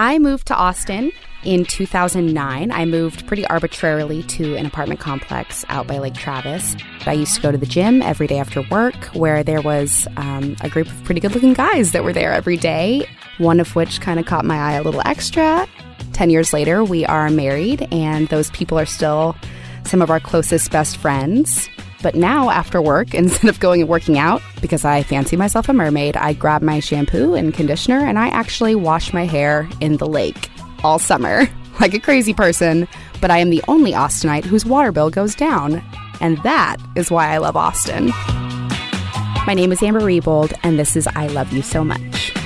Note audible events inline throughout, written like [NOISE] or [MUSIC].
I moved to Austin in 2009. I moved pretty arbitrarily to an apartment complex out by Lake Travis. I used to go to the gym every day after work, where there was um, a group of pretty good looking guys that were there every day, one of which kind of caught my eye a little extra. 10 years later, we are married, and those people are still some of our closest best friends. But now, after work, [LAUGHS] instead of going and working out, because I fancy myself a mermaid, I grab my shampoo and conditioner and I actually wash my hair in the lake all summer, [LAUGHS] like a crazy person. But I am the only Austinite whose water bill goes down. And that is why I love Austin. My name is Amber Rebold, and this is I Love You So Much.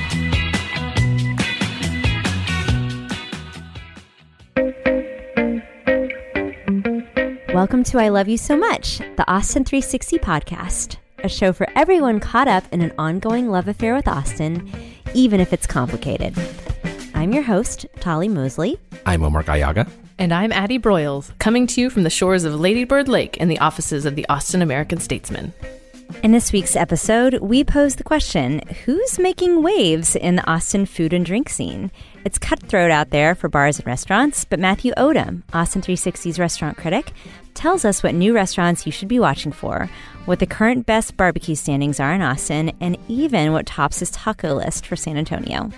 Welcome to I Love You So Much, the Austin 360 podcast, a show for everyone caught up in an ongoing love affair with Austin, even if it's complicated. I'm your host, Tolly Moseley. I'm Omar Gallaga. And I'm Addie Broyles, coming to you from the shores of Ladybird Lake in the offices of the Austin American Statesman. In this week's episode, we pose the question Who's making waves in the Austin food and drink scene? It's cutthroat out there for bars and restaurants, but Matthew Odam, Austin 360's restaurant critic, tells us what new restaurants you should be watching for, what the current best barbecue standings are in Austin, and even what tops his taco list for San Antonio.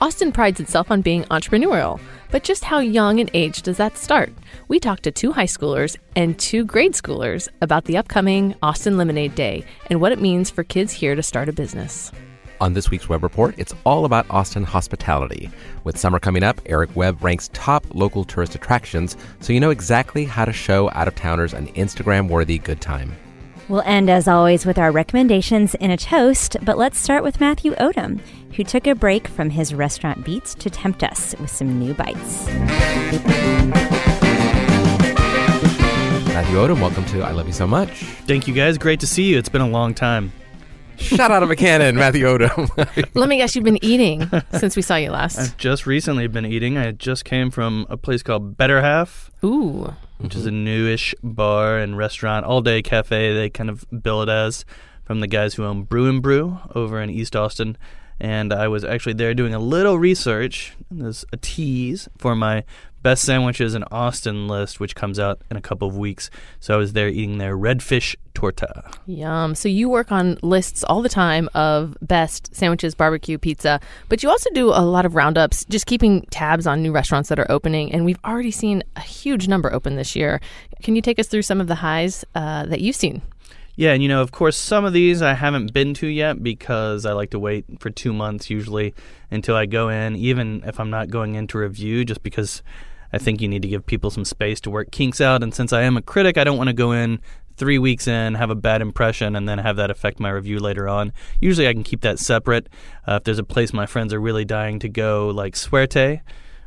Austin prides itself on being entrepreneurial, but just how young in age does that start? We talked to two high schoolers and two grade schoolers about the upcoming Austin Lemonade Day and what it means for kids here to start a business. On this week's Web Report, it's all about Austin hospitality. With summer coming up, Eric Webb ranks top local tourist attractions, so you know exactly how to show out of towners an Instagram worthy good time. We'll end, as always, with our recommendations in a toast, but let's start with Matthew Odam, who took a break from his restaurant beats to tempt us with some new bites. Matthew Odam, welcome to I Love You So Much. Thank you guys. Great to see you. It's been a long time. Shot out of a cannon, [LAUGHS] Matthew Odam. [LAUGHS] Let me guess, you've been eating since we saw you last. I've just recently been eating. I just came from a place called Better Half. Ooh. Which mm-hmm. is a newish bar and restaurant, all day cafe. They kind of bill it as from the guys who own Brew and Brew over in East Austin. And I was actually there doing a little research. There's a tease for my best sandwiches in Austin list, which comes out in a couple of weeks. So I was there eating their redfish torta. Yum. So you work on lists all the time of best sandwiches, barbecue, pizza, but you also do a lot of roundups, just keeping tabs on new restaurants that are opening. And we've already seen a huge number open this year. Can you take us through some of the highs uh, that you've seen? Yeah, and you know, of course, some of these I haven't been to yet because I like to wait for two months usually until I go in, even if I'm not going in to review, just because I think you need to give people some space to work kinks out. And since I am a critic, I don't want to go in three weeks in, have a bad impression, and then have that affect my review later on. Usually I can keep that separate. Uh, if there's a place my friends are really dying to go, like Suerte,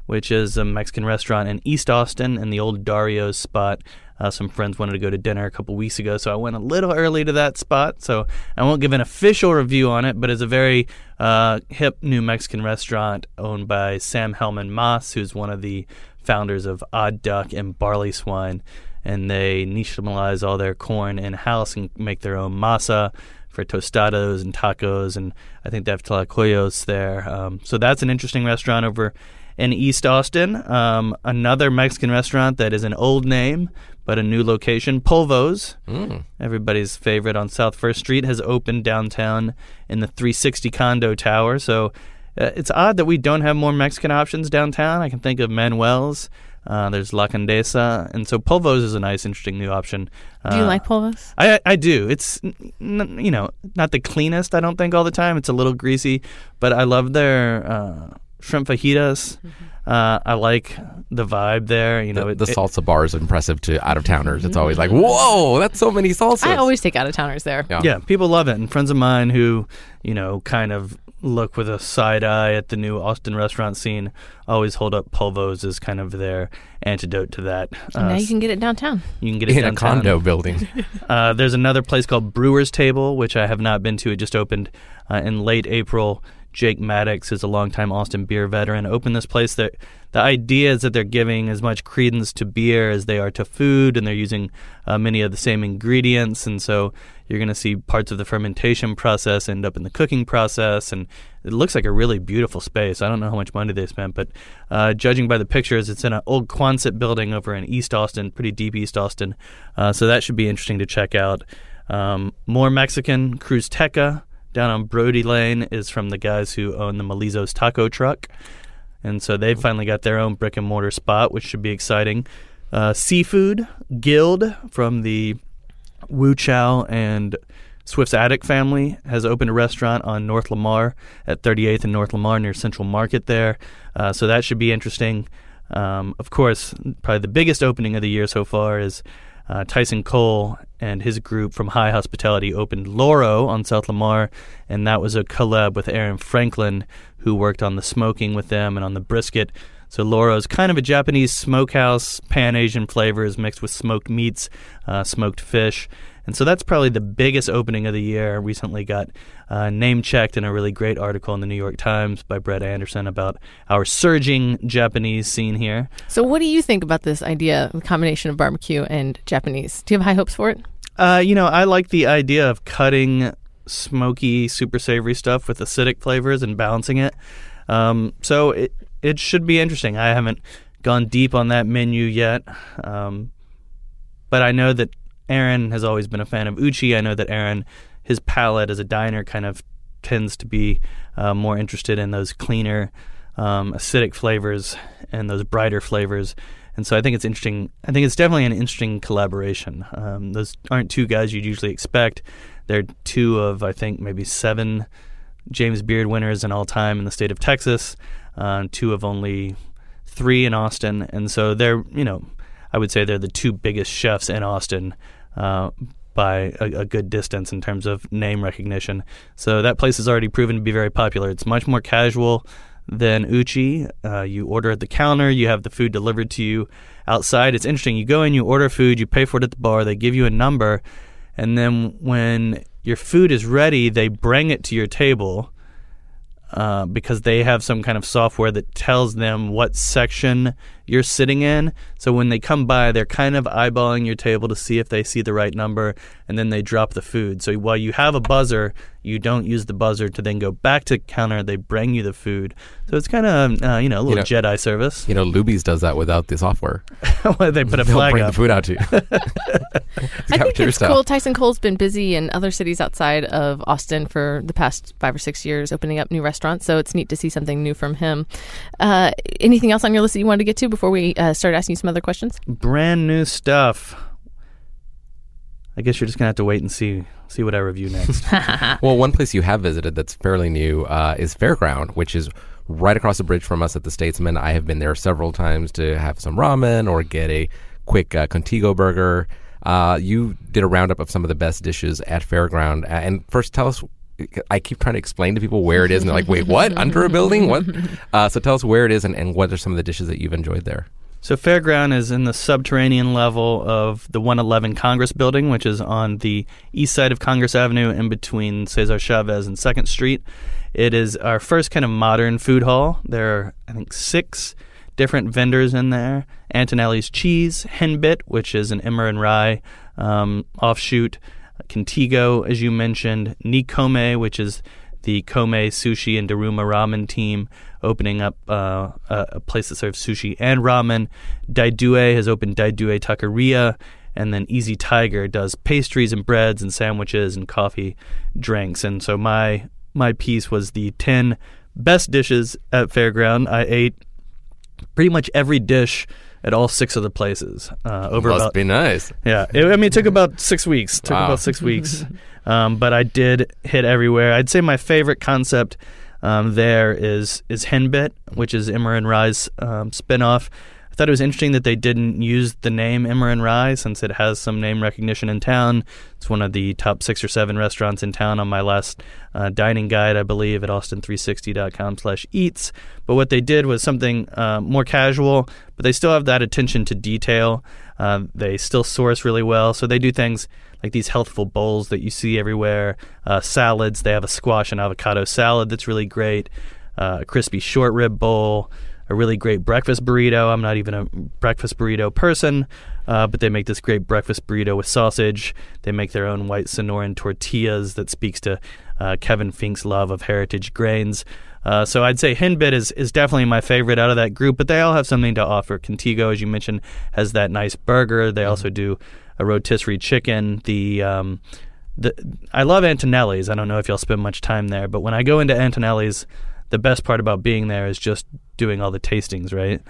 which is a Mexican restaurant in East Austin and the old Dario's spot. Uh, some friends wanted to go to dinner a couple weeks ago, so I went a little early to that spot. So I won't give an official review on it, but it's a very uh, hip new Mexican restaurant owned by Sam Hellman Mass, who's one of the founders of Odd Duck and Barley Swine, and they nixtamalize all their corn in house and make their own masa for tostados and tacos, and I think they have tlacoyos there. Um, so that's an interesting restaurant over in East Austin. Um, another Mexican restaurant that is an old name but a new location, Polvos, mm. everybody's favorite on South First Street, has opened downtown in the 360 condo tower. So uh, it's odd that we don't have more Mexican options downtown. I can think of Manuel's. Uh, there's La Condesa, and so Polvos is a nice, interesting new option. Uh, do you like Polvos? I I do. It's n- you know not the cleanest. I don't think all the time. It's a little greasy, but I love their uh, shrimp fajitas. Mm-hmm. Uh, I like the vibe there. You know, the, it, the salsa bar is impressive to out of towners. It's always like, whoa, that's so many salsas. I always take out of towners there. Yeah. yeah, people love it, and friends of mine who you know kind of look with a side eye at the new Austin restaurant scene always hold up Polvos as kind of their antidote to that. Uh, now you can get it downtown. You can get it in downtown. a condo building. [LAUGHS] [LAUGHS] uh, there's another place called Brewer's Table, which I have not been to. It just opened uh, in late April. Jake Maddox is a longtime Austin beer veteran. Opened this place that the idea is that they're giving as much credence to beer as they are to food, and they're using uh, many of the same ingredients. And so you're going to see parts of the fermentation process end up in the cooking process, and it looks like a really beautiful space. I don't know how much money they spent, but uh, judging by the pictures, it's in an old Quonset building over in East Austin, pretty deep East Austin. Uh, so that should be interesting to check out. Um, more Mexican, Cruz Teca down on Brodie Lane is from the guys who own the Melizoz taco truck. And so they've finally got their own brick and mortar spot, which should be exciting. Uh, seafood Guild from the Wu Chow and Swift's Attic family has opened a restaurant on North Lamar at 38th and North Lamar near Central Market there. Uh, so that should be interesting. Um, of course, probably the biggest opening of the year so far is uh, Tyson Cole and his group from Hai Hospitality opened Loro on South Lamar, and that was a collab with Aaron Franklin, who worked on the smoking with them and on the brisket. So Loro is kind of a Japanese smokehouse, Pan Asian flavors mixed with smoked meats, uh, smoked fish. And so that's probably the biggest opening of the year. Recently got uh, name checked in a really great article in the New York Times by Brett Anderson about our surging Japanese scene here. So, what do you think about this idea, the combination of barbecue and Japanese? Do you have high hopes for it? Uh, you know, I like the idea of cutting smoky, super savory stuff with acidic flavors and balancing it. Um, so it it should be interesting. I haven't gone deep on that menu yet, um, but I know that Aaron has always been a fan of uchi. I know that Aaron, his palate as a diner, kind of tends to be uh, more interested in those cleaner, um, acidic flavors and those brighter flavors. And so I think it's interesting. I think it's definitely an interesting collaboration. Um, those aren't two guys you'd usually expect. They're two of, I think, maybe seven James Beard winners in all time in the state of Texas, uh, two of only three in Austin. And so they're, you know, I would say they're the two biggest chefs in Austin uh, by a, a, good distance in terms of name recognition. So that place has already proven to be very popular. It's much more casual than Uchi. Uh, you order at the counter, you have the food delivered to you outside. It's interesting. You go in, you order food, you pay for it at the bar, they give you a number, and then when your food is ready, they bring it to your table uh, because they have some kind of software that tells them what section you're sitting in. So when they come by, they're kind of eyeballing your table to see if they see the right number, and then they drop the food. So while you have a buzzer, you don't use the buzzer to then go back to counter. They bring you the food. So it's kind of uh, you know a little you know, Jedi service. You know, Luby's does that without the software. [LAUGHS] well, they put a [LAUGHS] They'll flag bring up. the food out to you. [LAUGHS] I think it's cool. Tyson Cole's been busy in other cities outside of Austin for the past five or six years, opening up new restaurants. So it's neat to see something new from him. Uh, anything else on your list that you wanted to get to? Before we uh, start asking you some other questions? Brand new stuff. I guess you're just gonna have to wait and see see what I review next. [LAUGHS] well, one place you have visited that's fairly new uh, is Fairground, which is right across the bridge from us at the Statesman. I have been there several times to have some ramen or get a quick uh, Contigo burger. Uh, you did a roundup of some of the best dishes at Fairground, and first tell us I keep trying to explain to people where it is, and they're like, "Wait, what? [LAUGHS] Under a building? What?" Uh, so tell us where it is, and, and what are some of the dishes that you've enjoyed there. So Fairground is in the subterranean level of the 111 Congress Building, which is on the east side of Congress Avenue, in between Cesar Chavez and Second Street. It is our first kind of modern food hall. There are, I think, six different vendors in there. Antonelli's Cheese, Henbit, which is an Emmer and Rye um, offshoot. Contigo, as you mentioned, Nikome, which is the Kome Sushi and Daruma Ramen team, opening up uh, a place that serves sushi and ramen. Daidue has opened Daidue Taqueria, and then Easy Tiger does pastries and breads and sandwiches and coffee drinks. And so my my piece was the ten best dishes at Fairground. I ate pretty much every dish at all six of the places. Uh, over Must about, be nice. Yeah, it, I mean, it took about six weeks. Took Wow. about six weeks, [LAUGHS] um, but I did hit everywhere. I'd say my favorite concept um, there is is Henbit, which is Emmer and Rye's um, spinoff. Thought it was interesting that they didn't use the name Emmer and Rye since it has some name recognition in town. It's one of the top six or seven restaurants in town on my last uh, dining guide, I believe, at austin360.com slash eats. But what they did was something uh, more casual, but they still have that attention to detail. Uh, they still source really well. So they do things like these healthful bowls that you see everywhere, uh, salads. They have a squash and avocado salad that's really great, uh, a crispy short rib bowl, a really great breakfast burrito. I'm not even a breakfast burrito person, uh, but they make this great breakfast burrito with sausage. They make their own white Sonoran tortillas that speaks to uh, Kevin Fink's love of heritage grains. Uh, so I'd say Henbit is, is definitely my favorite out of that group, but they all have something to offer. Contigo, as you mentioned, has that nice burger. They also do a rotisserie chicken. The um, the I love Antonelli's. I don't know if y'all spend much time there, but when I go into Antonelli's, the best part about being there is just doing all the tastings, right?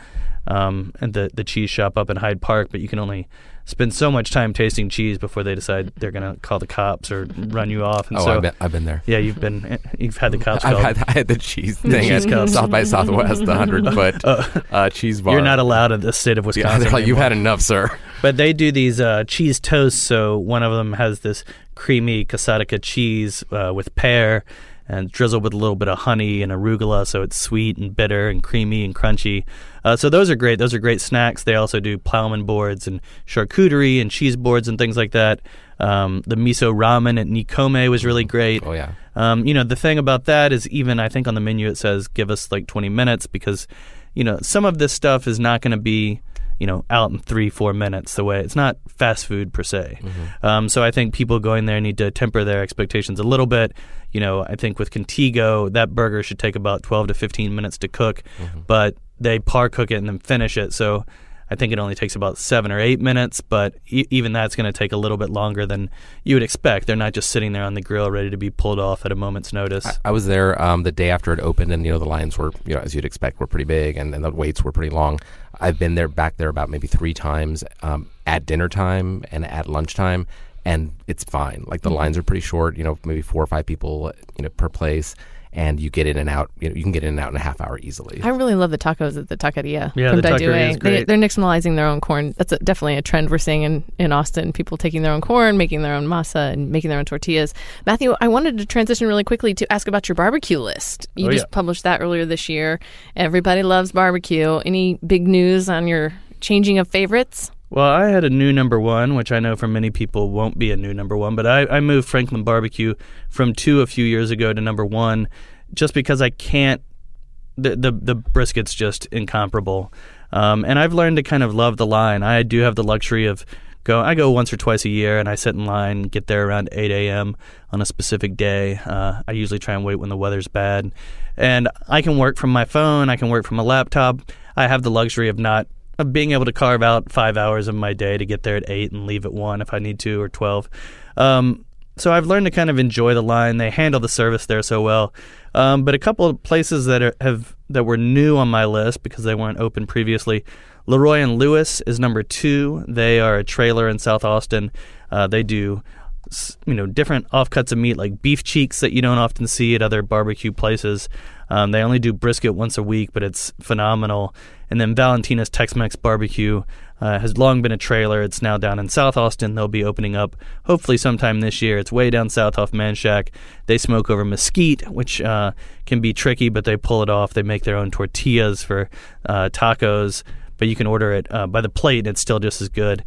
Um, and the the cheese shop up in Hyde Park, but you can only spend so much time tasting cheese before they decide they're gonna call the cops or run you off. And oh, so, I've, been, I've been there. Yeah, you've been you've had the [LAUGHS] cops. I've had, I had the cheese thing cheese at cups. South by Southwest, the hundred [LAUGHS] foot uh, cheese bar. You're not allowed in the state of Wisconsin. they're like, you've had enough, sir. [LAUGHS] But they do these uh, cheese toasts. So one of them has this creamy Casatica cheese uh, with pear and drizzled with a little bit of honey and arugula. So it's sweet and bitter and creamy and crunchy. Uh, so those are great. Those are great snacks. They also do plowman boards and charcuterie and cheese boards and things like that. Um, the miso ramen at Nikome was really great. Oh yeah. Um, you know, the thing about that is even I think on the menu it says give us like 20 minutes because, you know, some of this stuff is not going to be, you know, out in three, four minutes the way it's not fast food per se. Um, so I think people going there need to temper their expectations a little bit. You know, I think with Contigo, that burger should take about 12 to 15 minutes to cook, but they par cook it and then finish it. So I think it only takes about seven or eight minutes, but e- even that's going to take a little bit longer than you would expect. They're not just sitting there on the grill ready to be pulled off at a moment's notice. I was there um, the day after it opened, and you know the lines were, you know, as you'd expect, were pretty big, and, and the waits were pretty long. I've been there back there about maybe three times um, at dinner time and at lunchtime, and it's fine. Like the lines are pretty short, you know, maybe four or five people, you know, per place, and you get in and out. You know, you can get in and out in a half hour easily. I really love the tacos at the taqueria Yeah, from the taqueria Daidue. is They, great. they're nixtamalizing their own corn. That's a, definitely a trend we're seeing in, in Austin. People taking their own corn, making their own masa, and making their own tortillas. Matthew, I wanted to transition really quickly to ask about your barbecue list. You Oh, just yeah. published that earlier this year. Everybody loves barbecue. Any big news on your changing of favorites? Well, I had a new number one, which I know for many people won't be a new number one, but I, I moved Franklin Barbecue from two a few years ago to number one just because I can't. The, the, the brisket's just incomparable. Um, and I've learned to kind of love the line. I do have the luxury of go. I go once or twice a year, and I sit in line, get there around 8 a.m. on a specific day. Uh, I usually try and wait when the weather's bad, and I can work from my phone. I can work from a laptop. I have the luxury of not of being able to carve out five hours of my day to get there at eight and leave at one if I need to or twelve. Um, so I've learned to kind of enjoy the line. They handle the service there so well. Um, but a couple of places that are, have that were new on my list because they weren't open previously. Leroy and Lewis is number two. They are a trailer in South Austin. Uh, they do you know different offcuts of meat like beef cheeks that you don't often see at other barbecue places. Um, they only do brisket once a week, but it's phenomenal. And then Valentina's Tex-Mex Barbecue uh, has long been a trailer. It's now down in South Austin. They'll be opening up hopefully sometime this year. It's way down south off Manchac. They smoke over mesquite, which uh, can be tricky, but they pull it off. They make their own tortillas for uh, tacos, but you can order it uh, by the plate, and it's still just as good.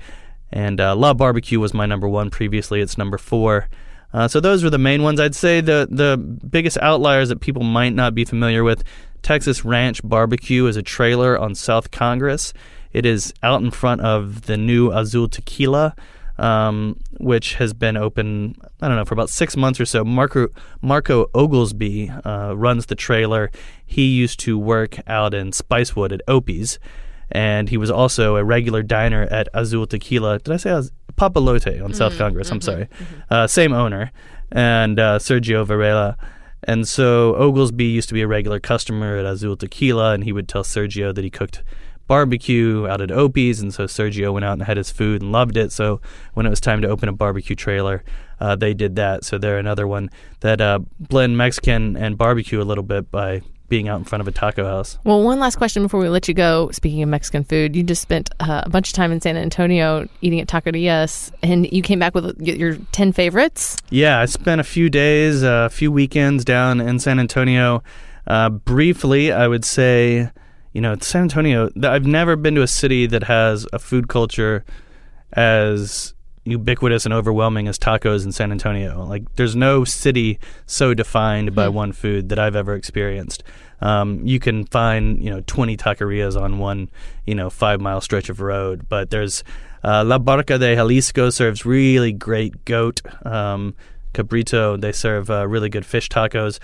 And uh, La Barbecue was my number one previously. It's number four. Uh, so those were the main ones. I'd say the the biggest outliers that people might not be familiar with. Texas Ranch Barbecue is a trailer on South Congress. It is out in front of the new Azul Tequila, um, which has been open. I don't know for about six months or so. Marco Marco Oglesby uh, runs the trailer. He used to work out in Spicewood at Opie's and he was also a regular diner at Azul Tequila. Did I say Papalote on South Congress? I'm sorry. Uh, same owner, and uh, Sergio Varela. And so Oglesby used to be a regular customer at Azul Tequila, and he would tell Sergio that he cooked barbecue out at Opie's, and so Sergio went out and had his food and loved it. So when it was time to open a barbecue trailer, uh, they did that. So they're another one that uh, blend Mexican and barbecue a little bit by being out in front of a taco house. Well, one last question before we let you go. Speaking of Mexican food, you just spent uh, a bunch of time in San Antonio eating at taco Taquerias, and you came back with your 10 favorites. Yeah, I spent a few days, uh, a few weekends down in San Antonio. Uh, briefly, I would say, you know, San Antonio, I've never been to a city that has a food culture as ubiquitous and overwhelming as tacos in San Antonio. Like, there's no city so defined by one food that I've ever experienced. Um, you can find, you know, 20 taquerias on one, you know, five mile stretch of road, but there's uh, La Barca de Jalisco serves really great goat. Um, Cabrito, they serve uh, really good fish tacos.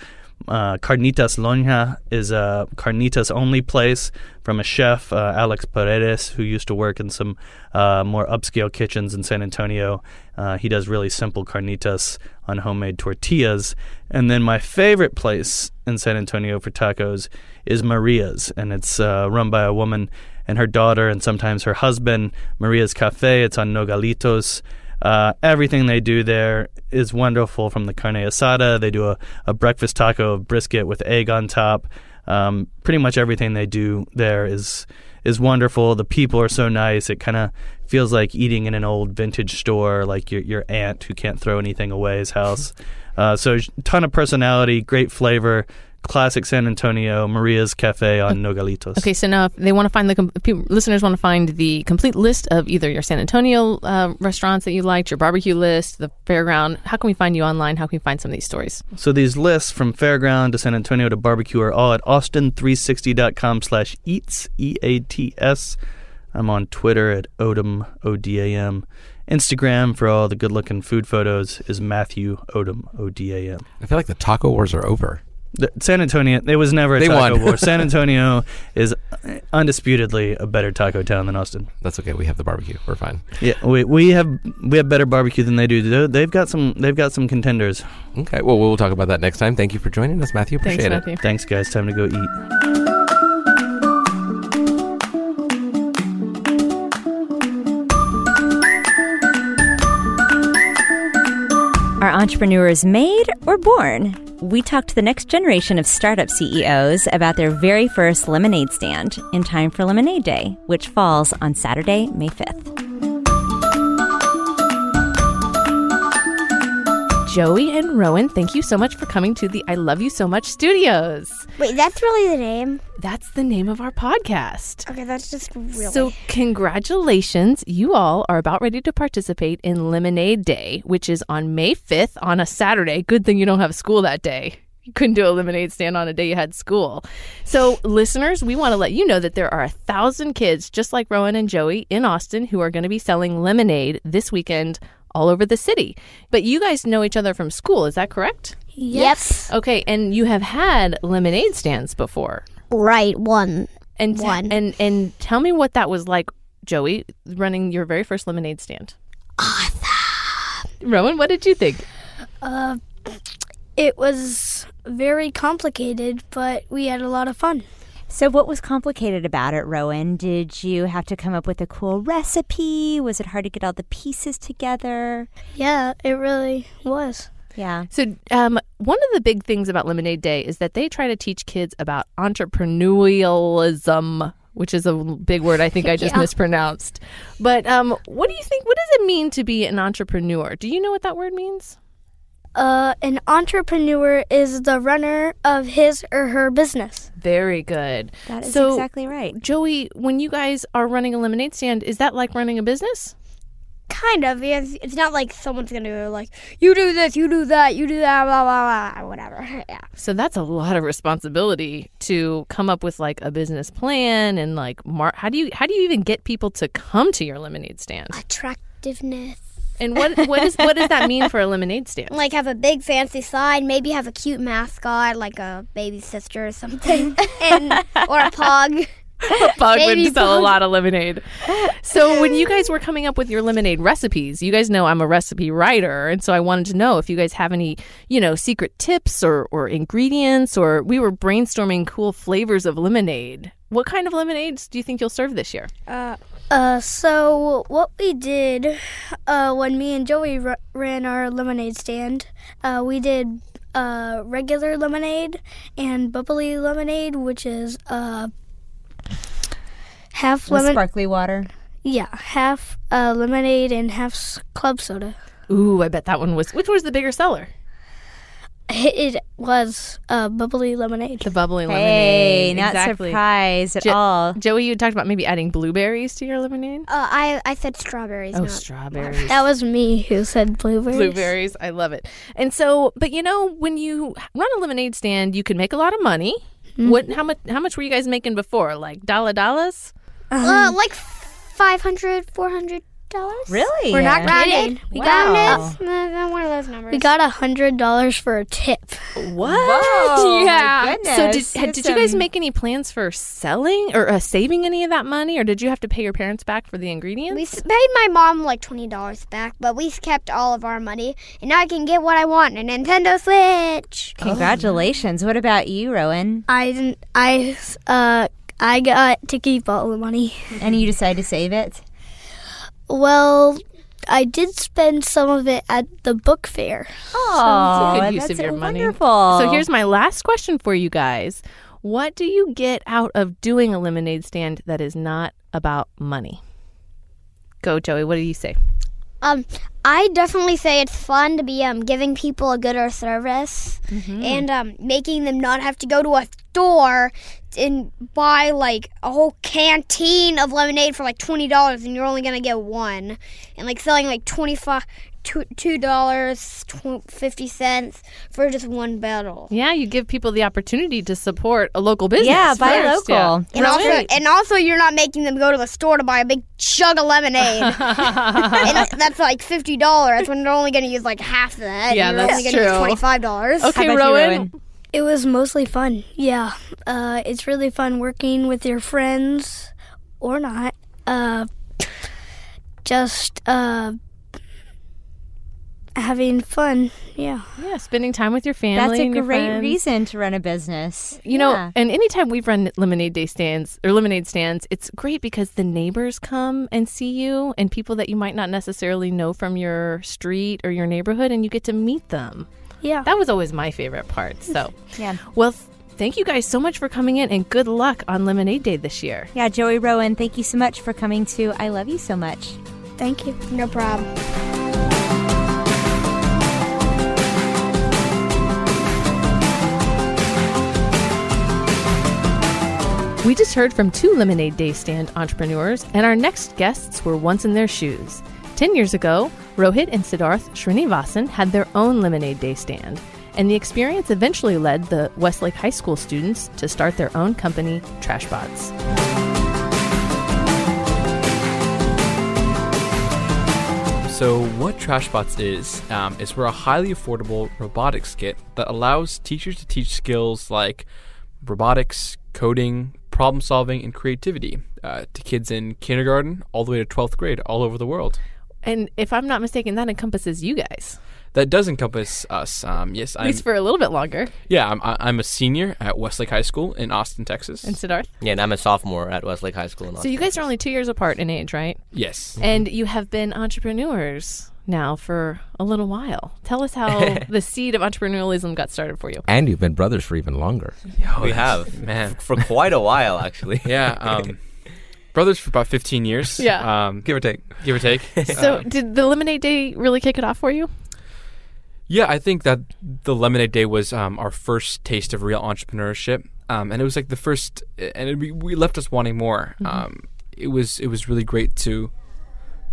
Uh, Carnitas Lonja is a carnitas only place from a chef, uh, Alex Paredes, who used to work in some uh, more upscale kitchens in San Antonio. Uh, he does really simple carnitas on homemade tortillas. And then my favorite place in San Antonio for tacos is Maria's, and it's uh, run by a woman and her daughter, and sometimes her husband. Maria's Cafe. It's on Nogalitos. Uh, everything they do there is wonderful from the carne asada. They do a, a breakfast taco of brisket with egg on top. Um, pretty much everything they do there is is wonderful. The people are so nice. It kind of feels like eating in an old vintage store, like your your aunt who can't throw anything away's house. [LAUGHS] Uh, so ton of personality, great flavor. Classic San Antonio, Maria's Cafe on Nogalitos. Okay, so now if they want to find the com- listeners want to find the complete list of either your San Antonio uh, restaurants that you liked, your barbecue list, the fairground. How can we find you online? How can we find some of these stories? So these lists from Fairground to San Antonio to barbecue are all at austin360.com slash eats, E-A-T-S. I'm on Twitter at Odam, O-D-A-M. Instagram for all the good-looking food photos is Matthew Odam, O-D-A-M. I feel like the taco wars are over. The, San Antonio, there was never a They taco won. war. San [LAUGHS] Antonio is undisputedly a better taco town than Austin. That's okay. We have the barbecue. We're fine. Yeah, we, we have we have better barbecue than they do. They- They've got some they've got some contenders. Okay. Well, we'll talk about that next time. Thank you for joining us, Matthew. Thanks, Appreciate it. Matthew. Thanks, guys. Time to go eat. Are entrepreneurs made or born? We talked to the next generation of startup CEOs about their very first lemonade stand in time for Lemonade Day, which falls on Saturday, May 5th. Joey and Rowan, thank you so much for coming to the I Love You So Much studios. Wait, that's really the name? That's the name of our podcast. Okay, that's just really. So, congratulations. You all are about ready to participate in Lemonade Day, which is on May 5th on a Saturday. Good thing you don't have school that day. You couldn't do a lemonade stand on a day you had school. So, listeners, we want to let you know that there are a thousand kids just like Rowan and Joey in Austin who are going to be selling lemonade this weekend all over the city. But you guys know each other from school, is that correct? Yes. Okay, and you have had lemonade stands before. Right, one. And One. and and tell me what that was like, Joey, running your very first lemonade stand. Awesome. Rowan, what did you think? Uh, it was very complicated, but we had a lot of fun. So, what was complicated about it, Rowan? Did you have to come up with a cool recipe? Was it hard to get all the pieces together? Yeah, it really was. Yeah. So, um, one of the big things about Lemonade Day is that they try to teach kids about entrepreneurialism, which is a big word I think I just [LAUGHS] Yeah. mispronounced. But um, what do you think? What does it mean to be an entrepreneur? Do you know what that word means? Uh, an entrepreneur is the runner of his or her business. Very good. That is So- exactly right. Joey, when you guys are running a lemonade stand, is that like running a business? Kind of. It's, it's not like someone's gonna go like, you do this, you do that, you do that, blah blah blah, whatever. [LAUGHS] Yeah. So that's a lot of responsibility to come up with like a business plan and like mar- how do you how do you even get people to come to your lemonade stand? Attractiveness. And what what is what does that mean for a lemonade [LAUGHS] stand? Like have a big fancy sign, maybe have a cute mascot like a baby sister or something, [LAUGHS] and or a pug. Bug Baby would sell a lot of lemonade. So when you guys were coming up with your lemonade recipes, you guys know I'm a recipe writer, and so I wanted to know if you guys have any, you know, secret tips or or ingredients, or we were brainstorming cool flavors of lemonade. What kind of lemonades do you think you'll serve this year? Uh, so what we did, uh, when me and Joey r- ran our lemonade stand, uh, we did uh, regular lemonade and bubbly lemonade, which is uh, half lemon. sparkly water. yeah, half uh, lemonade and half s- club soda. Ooh, I bet that one was. Which was the bigger seller? It was uh, bubbly lemonade. The bubbly Hey, lemonade. not exactly. surprised at Jo- all. Joey, you talked about maybe adding blueberries to your lemonade. Uh, I I said strawberries. Oh, not strawberries. That was me who said blueberries. Blueberries. I love it. And so, but you know, when you run a lemonade stand, you can make a lot of money. What? How much? How much were you guys making before? Like dollar dollars? Uh, like 500 400 dollars. Really? We're not Rounded. kidding. We Wow. got uh, one of those numbers. We got a hundred dollars for a tip. What? Whoa, Yeah. So did had, did you guys make any plans for selling or uh, saving any of that money, or did you have to pay your parents back for the ingredients? We paid my mom like twenty dollars back, but we kept all of our money, and now I can get what I want—a Nintendo Switch. [GASPS] Congratulations. What about you, Rowan? I didn't. I uh. I got to keep all the money. And you decided to save it? Well, I did spend some of it at the book fair. Oh, good use that's of your money. wonderful. So here's my last question for you guys. What do you get out of doing a lemonade stand that is not about money? Go, Joey. What do you say? Um, I definitely say it's fun to be um giving people a gooder service and um making them not have to go to a store and buy like a whole canteen of lemonade for like twenty dollars and you're only gonna get one, and like selling like twenty five. Two two dollars fifty cents for just one bottle, Yeah, you give people the opportunity to support a local business. Yeah, buy first, local. yeah. and also and also you're not making them go to the store to buy a big chug of lemonade, [LAUGHS] and that's like fifty dollars when they're only gonna use like half of that. Yeah, you're that's only gonna use true. twenty five dollars. Okay, How you, Rowan. Rowan? It was mostly fun. Yeah. Uh, it's really fun working with your friends or not. Uh, just uh, having fun. Yeah. Yeah, spending time with your family. That's a and your great friends. reason to run a business. You know, and anytime we've run lemonade day stands or lemonade stands, it's great because the neighbors come and see you and people that you might not necessarily know from your street or your neighborhood and you get to meet them. Yeah. That was always my favorite part. So, Yeah. well, thank you guys so much for coming in and good luck on Lemonade Day this year. Yeah, Joey Rowan, thank you so much for coming to I Love You So Much. Thank you. No problem. We just heard from two Lemonade Day stand entrepreneurs, and our next guests were once in their shoes. Ten years ago, Rohit and Siddharth Srinivasan had their own Lemonade Day stand, and the experience eventually led the Westlake High School students to start their own company, Trashbots. So, what TrashBots is, um, is we're a highly affordable robotics kit that allows teachers to teach skills like robotics, coding, problem solving, and creativity uh, to kids in kindergarten all the way to 12th grade all over the world. And if I'm not mistaken, that encompasses you guys, That does encompass us. Um, yes, at I'm, least for a little bit longer. yeah, I'm, I- I'm a senior at Westlake High School in Austin, Texas. And Siddharth. Yeah, and I'm a sophomore at Westlake High School in Austin. So you guys are only two years apart in age, right? yes. And you have been entrepreneurs now for a little while. Tell us how [LAUGHS] the seed of entrepreneurialism got started for you. And you've been brothers for even longer. we have Man. for quite a while, actually. Yeah. [LAUGHS] Um, brothers for about 15 years. Yeah. Um, Give or take. give or take. [LAUGHS] So, did the Lemonade Day really kick it off for you? Yeah, I think that the Lemonade Day was um, our first taste of real entrepreneurship, um, and it was like the first, and it, we, we left us wanting more. Um, it was it was really great to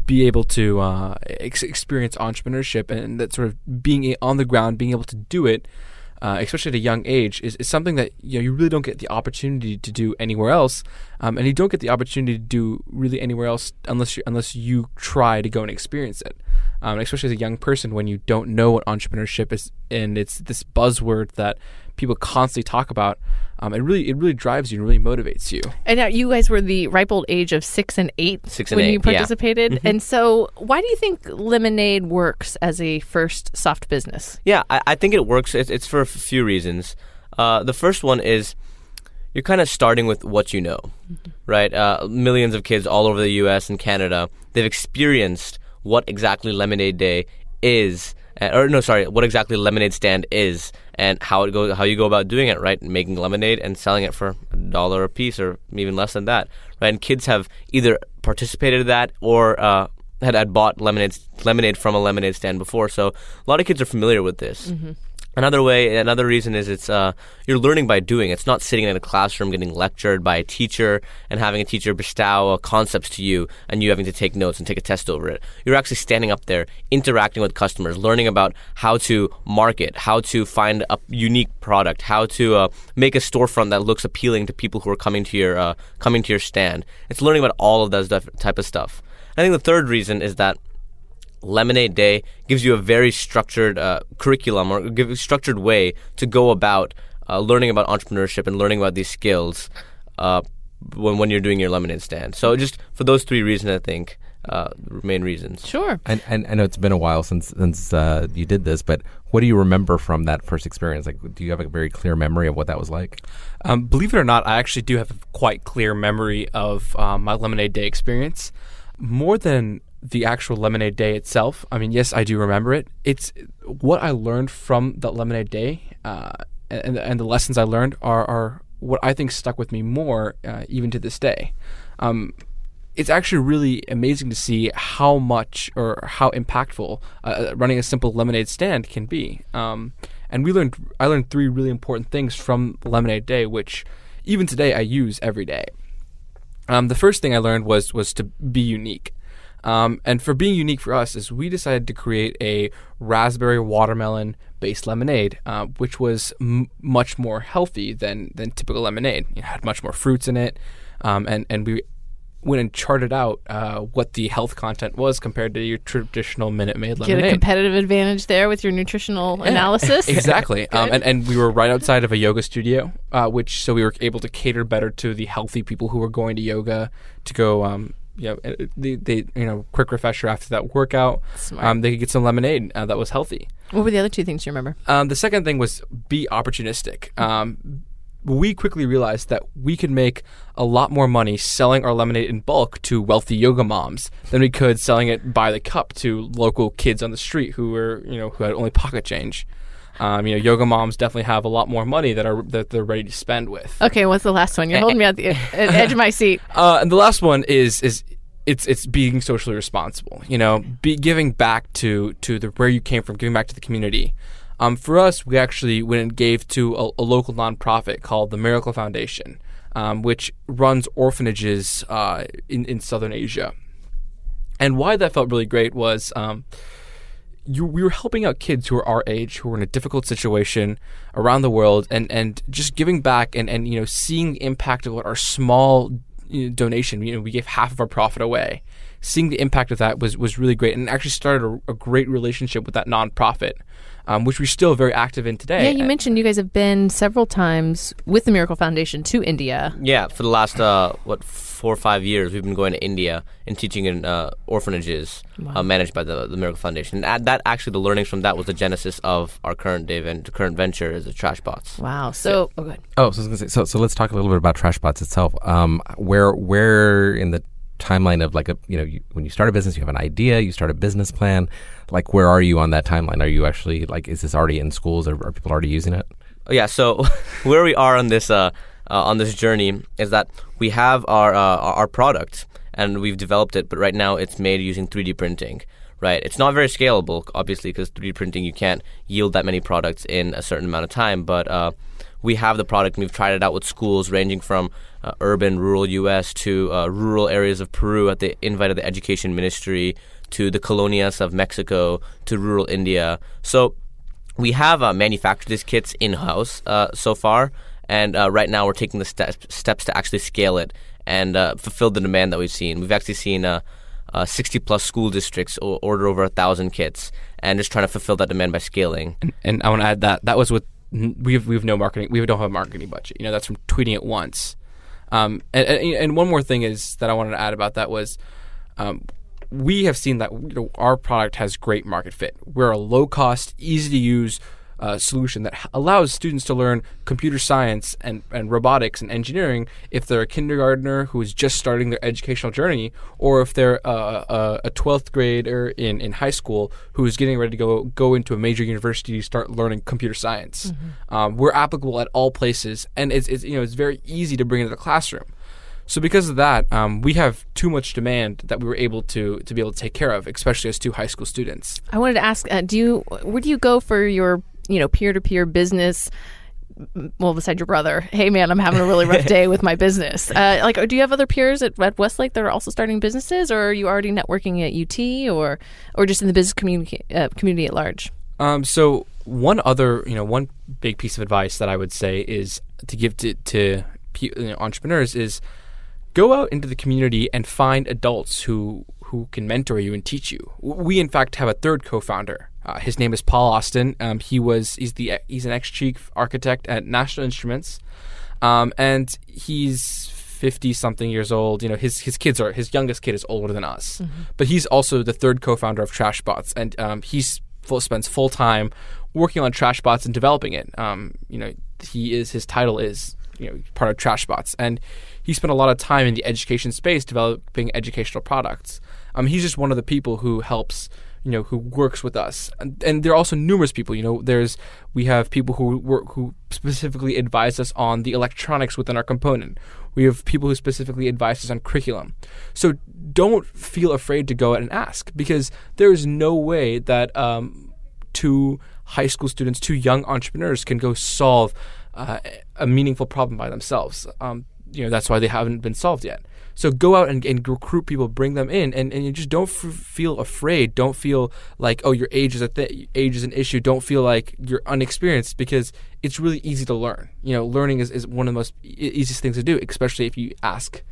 be able to uh, ex- experience entrepreneurship and that sort of being on the ground, being able to do it, uh, especially at a young age, is, is something that you know you really don't get the opportunity to do anywhere else, um, and you don't get the opportunity to do really anywhere else unless you unless you try to go and experience it. Um, especially as a young person, when you don't know what entrepreneurship is, and it's this buzzword that people constantly talk about, um, it really it really drives you and really motivates you. And you guys were the ripe old age of six and eight Six and when eight, you yeah. participated. And so, why do you think Lemonade works as a first soft business? Yeah, I, I think it works. It's, it's for a few reasons. Uh, the first one is you're kind of starting with what you know, right? Uh, millions of kids all over the U.S. and Canada they've experienced what exactly Lemonade Day is, uh, or no, sorry, what exactly Lemonade Stand is, and how it goes, how you go about doing it, right? Making lemonade and selling it for a dollar a piece or even less than that, right? And kids have either participated in that or uh, had, had bought lemonade lemonade from a lemonade stand before, so a lot of kids are familiar with this. Another way, another reason is it's uh, you're learning by doing. It's not sitting in a classroom getting lectured by a teacher and having a teacher bestow concepts to you and you having to take notes and take a test over it. You're actually standing up there, interacting with customers, learning about how to market, how to find a unique product, how to uh, make a storefront that looks appealing to people who are coming to your uh, coming to your stand. It's learning about all of those type of stuff. I think the third reason is that Lemonade Day gives you a very structured uh, curriculum or give a structured way to go about uh, learning about entrepreneurship and learning about these skills uh, when when you're doing your lemonade stand. So just for those three reasons, I think uh, main reasons. Sure. And, and I know it's been a while since since uh, you did this, but what do you remember from that first experience? Like, do you have a very clear memory of what that was like? Um, believe it or not, I actually do have a quite clear memory of um, my Lemonade Day experience. More than the actual Lemonade Day itself. I mean, yes, I do remember it. It's what I learned from that Lemonade Day, uh, and and the lessons I learned are are what I think stuck with me more uh, even to this day. Um, it's actually really amazing to see how much or how impactful uh, running a simple lemonade stand can be. Um, and we learned, I learned three really important things from Lemonade Day, which even today I use every day. Um, the first thing I learned was was to be unique. Um, and for being unique for us is we decided to create a raspberry watermelon based lemonade, uh, which was m- much more healthy than than typical lemonade. It had much more fruits in it, um, and and we went and charted out uh, what the health content was compared to your traditional Minute Maid lemonade. Get a competitive advantage there with your nutritional analysis. [LAUGHS] [LAUGHS] exactly. Um, and, and we were right outside of a yoga studio, uh, which so we were able to cater better to the healthy people who were going to yoga to go. Um, you know, uh, they, they, you know, quick refresher after that workout. Um, they could get some lemonade uh, that was healthy. What were the other two things you remember? Um, the second thing was be opportunistic. Um, we quickly realized that we could make a lot more money selling our lemonade in bulk to wealthy yoga moms than we could selling it by the cup to local kids on the street who were, you know, who had only pocket change. Um, you know, yoga moms definitely have a lot more money that are that they're ready to spend with. Okay, what's the last one? You're holding me at the at [LAUGHS] edge of my seat. Uh, and the last one is is it's it's being socially responsible. You know, be giving back to to the where you came from, giving back to the community. Um, for us, we actually went and gave to a, a local nonprofit called the Miracle Foundation, um, which runs orphanages uh, in in Southern Asia. And why that felt really great was. Um, you, we were helping out kids who are our age who are in a difficult situation around the world and, and just giving back and, and you know seeing the impact of what our small donation you know we gave half of our profit away. Seeing the impact of that was, was really great and actually started a, a great relationship with that nonprofit um, which we're still very active in today Yeah, you mentioned you guys have been several times with the Miracle Foundation to India. Yeah, for the last uh, what four or five years, we've been going to India and teaching in uh, orphanages uh, managed by the the Miracle Foundation. And that, that actually, the learnings from that was the genesis of our current day ven- current venture is the Trash Bots. Wow. So, oh, good. Oh, so I was gonna say, so so let's talk a little bit about Trash Trashbots itself. Um, where where in the timeline of like a you know you, when you start a business, you have an idea, you start a business plan. Like, where are you on that timeline? Are you actually like, is this already in schools? Or are people already using it? Oh, yeah, so [LAUGHS] where we are on this uh, uh, on this journey is that we have our uh, our product and we've developed it, but right now it's made using 3D printing. Right, it's not very scalable, obviously, because 3D printing you can't yield that many products in a certain amount of time. But uh, we have the product, and we've tried it out with schools ranging from uh, urban, rural U.S. to uh, rural areas of Peru at the invite of the Education Ministry to the colonias of Mexico to rural India. So we have uh, manufactured these kits in house uh, so far, and uh, right now we're taking the steps steps to actually scale it and uh, fulfill the demand that we've seen. We've actually seen uh, uh, 60 plus school districts order over a thousand kits, and just trying to fulfill that demand by scaling. and I want to add that that was with we have we have no marketing we don't have a marketing budget you know that's from tweeting it once um, and, and one more thing is that I wanted to add about that was um, we have seen that you know, our product has great market fit. We're a low cost easy to use uh, solution that allows students to learn computer science and, and robotics and engineering if they're a kindergartner who is just starting their educational journey, or if they're uh, a, a 12th grader in, in high school who is getting ready to go go into a major university to start learning computer science. Um, we're applicable at all places, and it's, it's you know it's very easy to bring into the classroom. So because of that, um, we have too much demand that we were able to to be able to take care of, especially as two high school students. I wanted to ask, uh, do you where do you go for your you know peer to peer business? Well, beside your brother, hey man, I'm having a really rough day with my business. [LAUGHS] Uh, like, do you have other peers at, at Westlake that are also starting businesses, or are you already networking at UT, or or just in the business community uh, community at large? Um, so one other, you know, one big piece of advice that I would say is to give to, to you know, entrepreneurs is go out into the community and find adults who who can mentor you and teach you. We in fact have a third co-founder. Uh, his name is Paul Austin. Um, he was he's the he's an ex chief architect at National Instruments, um, and he's fifty something years old. You know his his kids are his youngest kid is older than us, but he's also the third co-founder of Trashbots, and um, he's full, spends full time working on Trashbots and developing it. Um, you know he is his title is you know part of Trashbots, and he spent a lot of time in the education space developing educational products. Um, he's just one of the people who helps, you know, who works with us, and, and there are also numerous people. You know, there's we have people who work who specifically advise us on the electronics within our component. We have people who specifically advise us on curriculum. So don't feel afraid to go out and ask because there is no way that um, two high school students, two young entrepreneurs can go solve uh, a meaningful problem by themselves. Um, you know that's why they haven't been solved yet. So go out and, and recruit people, bring them in, and, and you just don't f- feel afraid. Don't feel like oh your age is a th- age is an issue. Don't feel like you're unexperienced because it's really easy to learn. You know, learning is, is one of the most e- easiest things to do, especially if you ask.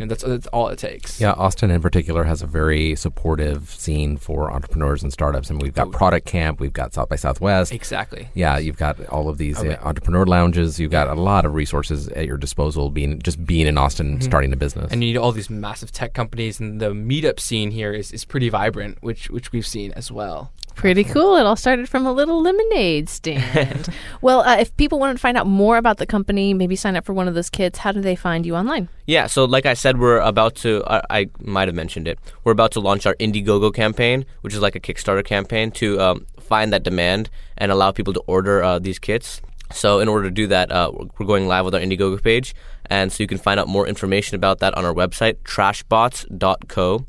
You know, that's that's all it takes. Yeah, Austin in particular has a very supportive scene for entrepreneurs and startups. And we've got Oh. Product Camp, we've got South by Southwest. Exactly. Yeah, you've got all of these Okay. uh, entrepreneur lounges. You've got a lot of resources at your disposal. Being just being in Austin, and starting a business. Mm-hmm. And you need all these massive tech companies, and the meetup scene here is, is pretty vibrant, which which we've seen as well. Pretty cool. It all started from a little lemonade stand. [LAUGHS] well, uh, if people want to find out more about the company, maybe sign up for one of those kits, how do they find you online? Yeah, so like I said, we're about to, I, I might have mentioned it, we're about to launch our Indiegogo campaign, which is like a Kickstarter campaign to um, find that demand and allow people to order uh, these kits. So, in order to do that, uh, we're- we're going live with our Indiegogo page. And so you can find out more information about that on our website, trashbots.co.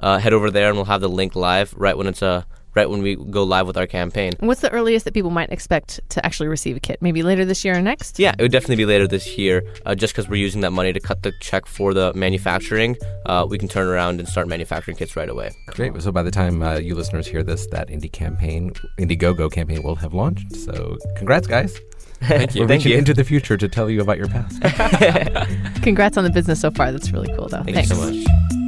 Uh, head over there and we'll have the link live right when it's uh, right when we go live with our campaign. What's the earliest that people might expect to actually receive a kit? Maybe later this year or next? Yeah, it would definitely be later this year. Uh, just because we're using that money to cut the check for the manufacturing, uh, we can turn around and start manufacturing kits right away. Great. So by the time uh, you listeners hear this, that indie campaign, Indiegogo campaign will have launched. So congrats, guys. [LAUGHS] Thank you. We're Thank reaching you. into the future to tell you about your past. [LAUGHS] Congrats on the business so far. That's really cool, though. Thank Thanks. you so much.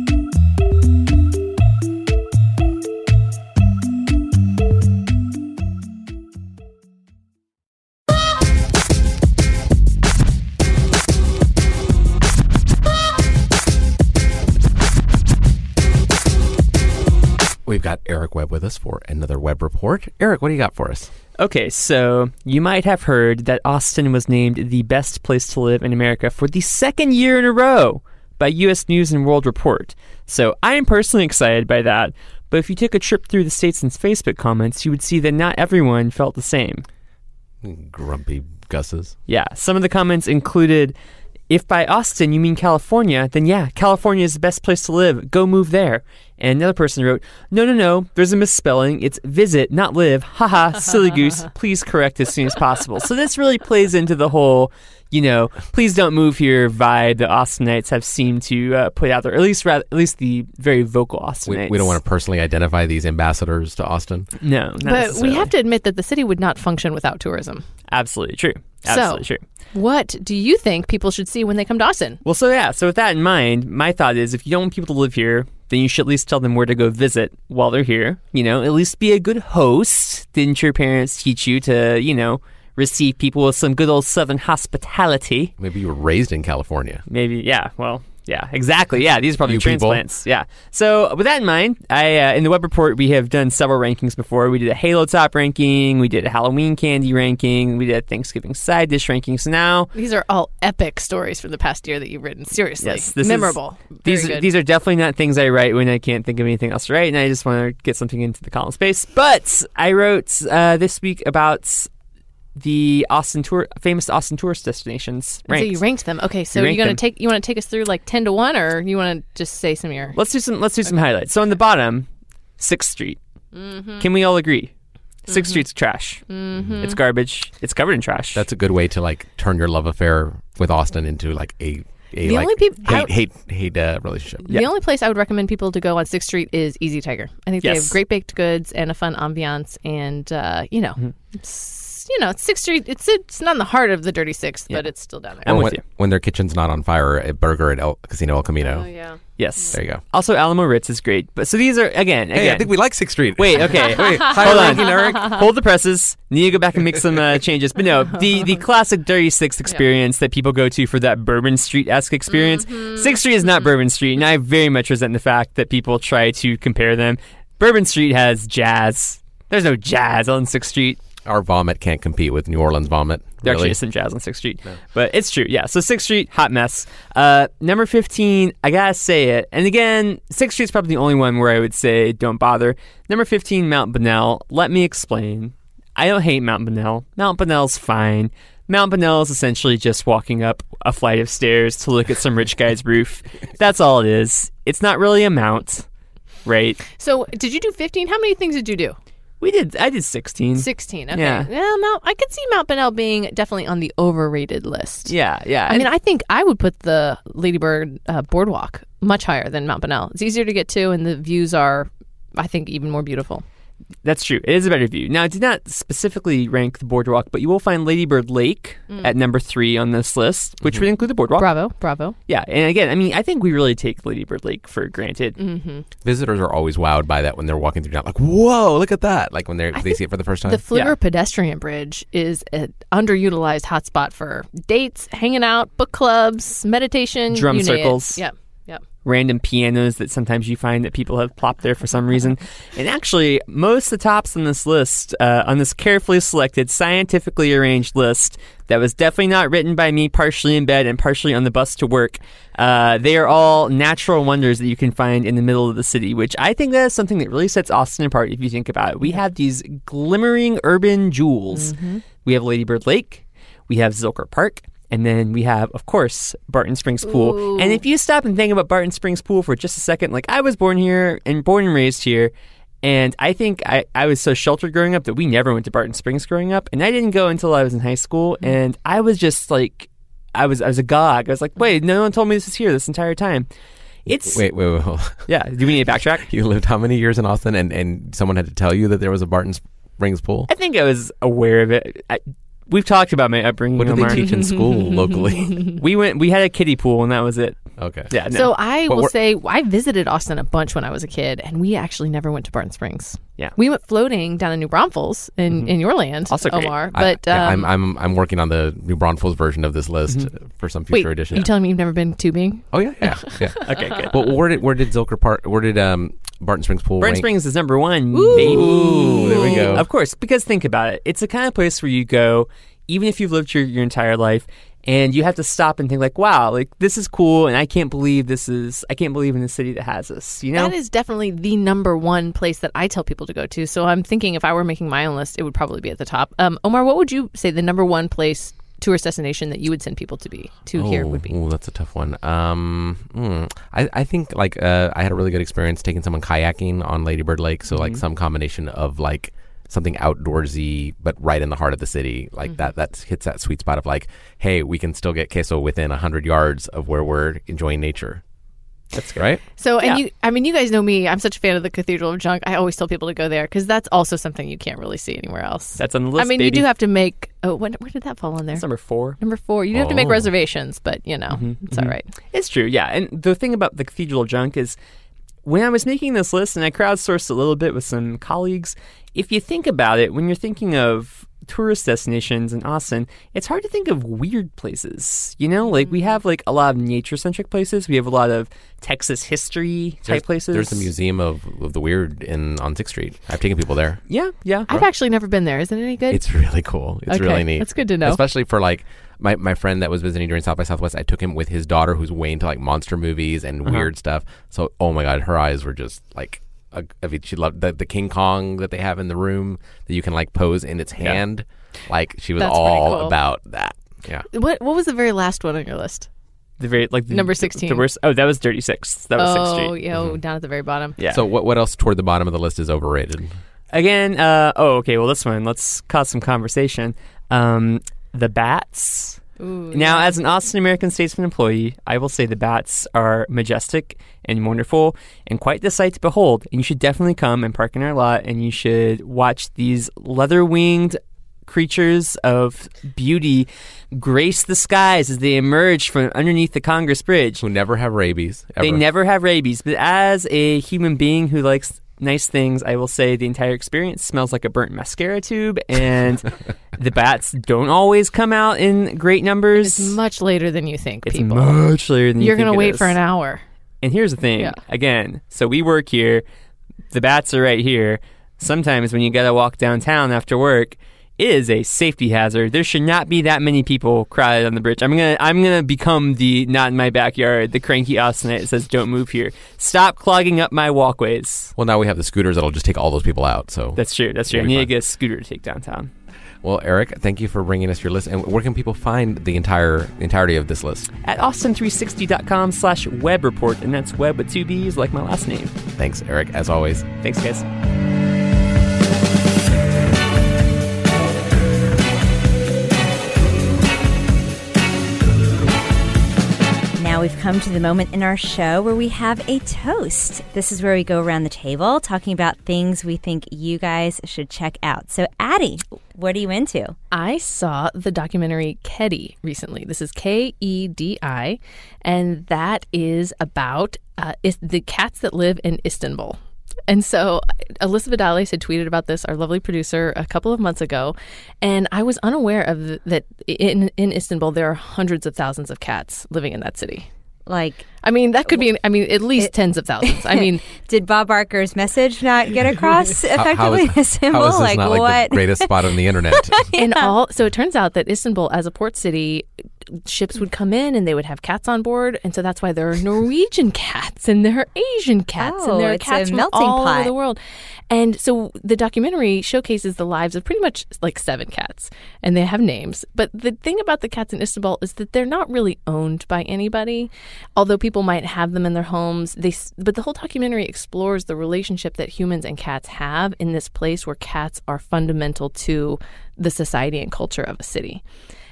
Got Eric Webb with us for another web report. Eric, what do you got for us? Okay, so you might have heard that Austin was named the best place to live in America for the second year in a row by US News and World Report. So I am personally excited by that, but if you took a trip through the Statesman's Facebook comments, you would see that not everyone felt the same. Grumpy Gus's. Yeah, some of the comments included if by Austin you mean California, then yeah, California is the best place to live. Go move there. And another person wrote, No, no, no, there's a misspelling. It's visit, not live. Haha, [LAUGHS] silly goose. Please correct as soon as possible. So this really plays into the whole, you know, please don't move here vibe that Austinites have seemed to uh, put out there. At least, rather, at least the very vocal Austinites. We, we don't want to personally identify these ambassadors to Austin. No, not But we have to admit that the city would not function without tourism. Absolutely true. Absolutely so, true. what do you think people should see when they come to Austin? Well, so yeah, so with that in mind, my thought is if you don't want people to live here, then you should at least tell them where to go visit while they're here. You know, at least be a good host. Didn't your parents teach you to, you know, receive people with some good old Southern hospitality? Maybe you were raised in California. Maybe, yeah, well, Yeah, exactly. Yeah, these are probably You people. transplants. Yeah. So with that in mind, I uh, in the web report we have done several rankings before. We did a Halo Top ranking, we did a Halloween candy ranking, we did a Thanksgiving side dish ranking. So now These are all epic stories from the past year that you've written. Seriously, Yes, this is- memorable. these Very are, good. these are definitely not things I write when I can't think of anything else to write, and I just want to get something into the column space. But I wrote uh, this week about the Austin tour, famous Austin tourist destinations. And So you ranked them. Okay, so We you're gonna them. take you want to take us through like ten to one, or you want to just say some of your? Let's do some. Let's do some highlights. So on the bottom, Sixth Street. Mm-hmm. Can we all agree? 6th Street's trash. It's garbage. It's covered in trash. That's a good way to like turn your love affair with Austin into like a a The like only peop- I- hate hate hate uh, relationship. Yeah. The only place I would recommend people to go on Sixth Street is Easy Tiger. I think they have great baked goods and a fun ambiance, and uh, you know, Mm-hmm. It's, you know, it's Sixth Street. It's it's not in the heart of the Dirty Sixth, but it's still down there. I'm And with when, you. when their kitchen's not on fire, a burger at El Casino El Camino. Oh yeah. yes. There you go. Also, Alamo Ritz is great. But so these are again. Hey, again I think we like Sixth Street. Wait, okay. [LAUGHS] Wait, high Hold on. Eric. Hold the presses. Need to go back and make some uh, [LAUGHS] changes. But no, the the classic Dirty Six experience that people go to for that Bourbon Street esque experience. Sixth Street is not Bourbon Street, and I very much resent the fact that people try to compare them. Bourbon Street has jazz. There's no jazz on Sixth Street. Our vomit can't compete with New Orleans vomit. There actually Really? is some jazz on Sixth Street, but it's true. Yeah. So Sixth Street, hot mess. Uh, number fifteen, I gotta say it. And again, Sixth Street's probably the only one where I would say don't bother. Number fifteen, Mount Bonnell. Let me explain. I don't hate Mount Bonnell. Mount Bonnell's fine. Mount Bonnell is essentially just walking up a flight of stairs to look at some rich guy's roof. That's all it is. It's not really a mount, right? So did you do fifteen? How many things did you do? We did. I did sixteen. Sixteen. Okay. Yeah. Mount. I could see Mount Bonnell being definitely on the overrated list. Yeah, yeah. I mean, I think I would put the Ladybird uh, Boardwalk much higher than Mount Bonnell. It's easier to get to, and the views are, I think, even more beautiful. That's true. It is a better view. Now, I did not specifically rank the boardwalk, but you will find Ladybird Lake mm. at number three on this list, which mm-hmm. would include the boardwalk. Bravo, bravo. Yeah, and again, I mean, I think we really take Ladybird Lake for granted. Mm-hmm. Visitors are always wowed by that when they're walking through town. Like, whoa, look at that! Like when they they see it for the first time. The Pfluger Yeah. Pedestrian Bridge is an underutilized hotspot for dates, hanging out, book clubs, meditation, Drum you circles. Yep, yep. Random pianos that sometimes you find that people have plopped there for some reason. [LAUGHS] and actually, most of the tops on this list, uh, on this carefully selected, scientifically arranged list, that was definitely not written by me, partially in bed and partially on the bus to work. Uh, they are all natural wonders that you can find in the middle of the city, which I think that is something that really sets Austin apart if you think about it. We have these glimmering urban jewels. We have Ladybird Lake, we have Zilker Park, and then we have, of course, Barton Springs Pool. And if you stop and think about Barton Springs Pool for just a second, like I was born here and born and raised here. And I think I, I was so sheltered growing up that we never went to Barton Springs growing up. And I didn't go until I was in high school. Mm-hmm. And I was just like, I was I was agog. I was like, wait, no one told me this was here this entire time. It's wait, wait, wait. hold on. [LAUGHS] yeah. Do we need to backtrack? [LAUGHS] You lived how many years in Austin, and and someone had to tell you that there was a Barton Springs pool? I think I was aware of it. I, we've talked about my upbringing. What did Omar. they teach in school [LAUGHS] locally? We went. We had a kiddie pool, and that was it. Okay. Yeah. No. So I But will we're- say I visited Austin a bunch when I was a kid, and we actually never went to Barton Springs. Yeah. we went floating down in New Braunfels in, in your land, Also great. Omar. I- But yeah, um, I'm I'm I'm working on the New Braunfels version of this list Mm-hmm. for some wait, future edition. you telling me you've never been tubing? oh yeah, yeah, yeah. [LAUGHS] okay. Good. well, where did where did Zilker Park? Where did um Barton Springs pool? Burn rank? Springs is number one. Ooh. baby. Ooh, there we go. Of course, because think about it. It's the kind of place where you go, even if you've lived your, your entire life, and you have to stop and think like, wow, like this is cool, and I can't believe this is. I can't believe in a city that has this. You know? That is definitely the number one place that I tell people to go to. So I'm thinking if I were making my own list, it would probably be at the top. Um, Omar, what would you say the number one place tourist destination that you would send people to be to here would be? Oh, that's a tough one. Um, hmm, I, I think like uh, I had a really good experience taking someone kayaking on Ladybird Lake. So Mm-hmm. like some combination of like something outdoorsy, but right in the heart of the city. Like Mm-hmm. that that hits that sweet spot of like, hey, we can still get queso within hundred yards of where we're enjoying nature. That's right. So, and Yeah. you, I mean, you guys know me. I'm such a fan of the Cathedral of Junk. I always tell people to go there because that's also something you can't really see anywhere else. That's on the list. I mean, baby. you do have to make. Oh, when, where did that fall on there? That's number four. Number four. You do have to make Oh. reservations, but you know, mm-hmm, it's all mm-hmm. right. It's true, yeah. And the thing about the Cathedral of Junk is when I was making this list and I crowdsourced a little bit with some colleagues, if you think about it, when you're thinking of tourist destinations in Austin, it's hard to think of weird places. You know, like we have like a lot of nature centric places. We have a lot of Texas history type There's, places. there's the Museum of, of the Weird in on Sixth Street. I've taken people there. Yeah, yeah. I've actually never been there. Isn't it any good? It's really cool. It's Okay, really neat. that's good to know. Especially for like my, my friend that was visiting during South by Southwest. I took him with his daughter who's way into like monster movies and Uh-huh. weird stuff. So oh my god, her eyes were just like. A, I mean, she loved the, the King Kong that they have in the room that you can like pose in its hand. Like she was That's pretty all cool. about that. Yeah. what What was the very last one on your list? the very like the, Number 16. The worst. Oh, that was Dirty Six. That was Sixth oh, Street. yeah, oh, down at the very bottom. Yeah. So what what else toward the bottom of the list is overrated? Again, uh, oh, okay. Well, this one, let's cause some conversation. Um, the bats. Ooh, Now, as an Austin American Statesman employee, I will say the bats are majestic and wonderful and quite the sight to behold. And you should definitely come and park in our lot and you should watch these leather winged creatures of beauty grace the skies as they emerge from underneath the Congress Bridge. Who never have rabies. Ever. They never have rabies, but as a human being who likes nice things, I will say the entire experience smells like a burnt mascara tube, and [LAUGHS] the bats don't always come out in great numbers. It's much later than you think, It's people. much later than you You're think gonna it wait is. for an hour. And here's the thing Yeah. again, so we work here, the bats are right here. Sometimes when you gotta walk downtown after work, it is a safety hazard. There should not be that many people crowded on the bridge. I'm gonna I'm gonna become the not in my backyard, the cranky Austinite that says don't move here. Stop clogging up my walkways. Well, now we have the scooters that'll just take all those people out. So That's true. That's true. I need to get a scooter to take downtown. Well, Eric, thank you for bringing us your list. And where can people find the entire entirety of this list? At austin360.com slash web report, and that's web with two B's like my last name. Thanks, Eric, as always. Thanks, guys. Now we've come to the moment in our show where we have a toast. This is where we go around the table talking about things we think you guys should check out. So, Addie, what are you into? I saw the documentary Kedi recently. This is K E D I, and that is about uh, the cats that live in Istanbul. And so Alyssa Vidales had tweeted about this, our lovely producer, a couple of months ago, and I was unaware of the, that in in Istanbul there are hundreds of thousands of cats living in that city. Like, I mean, that could be, I mean, at least tens of thousands. I mean, [LAUGHS] did Bob Barker's message not get [LAUGHS] across effectively how a is, symbol? how is this like, not what? like the greatest spot on the internet? [LAUGHS] and all so it turns out that Istanbul as a port city ships would come in and they would have cats on board and so that's why there are Norwegian cats and there are Asian cats Oh, and there oh, are cats from melting all pot. over the world. And so the documentary showcases the lives of pretty much like seven cats and they have names. But the thing about the cats in Istanbul is that they're not really owned by anybody. Although people might have them in their homes, they but the whole documentary explores the relationship that humans and cats have in this place where cats are fundamental to the society and culture of a city.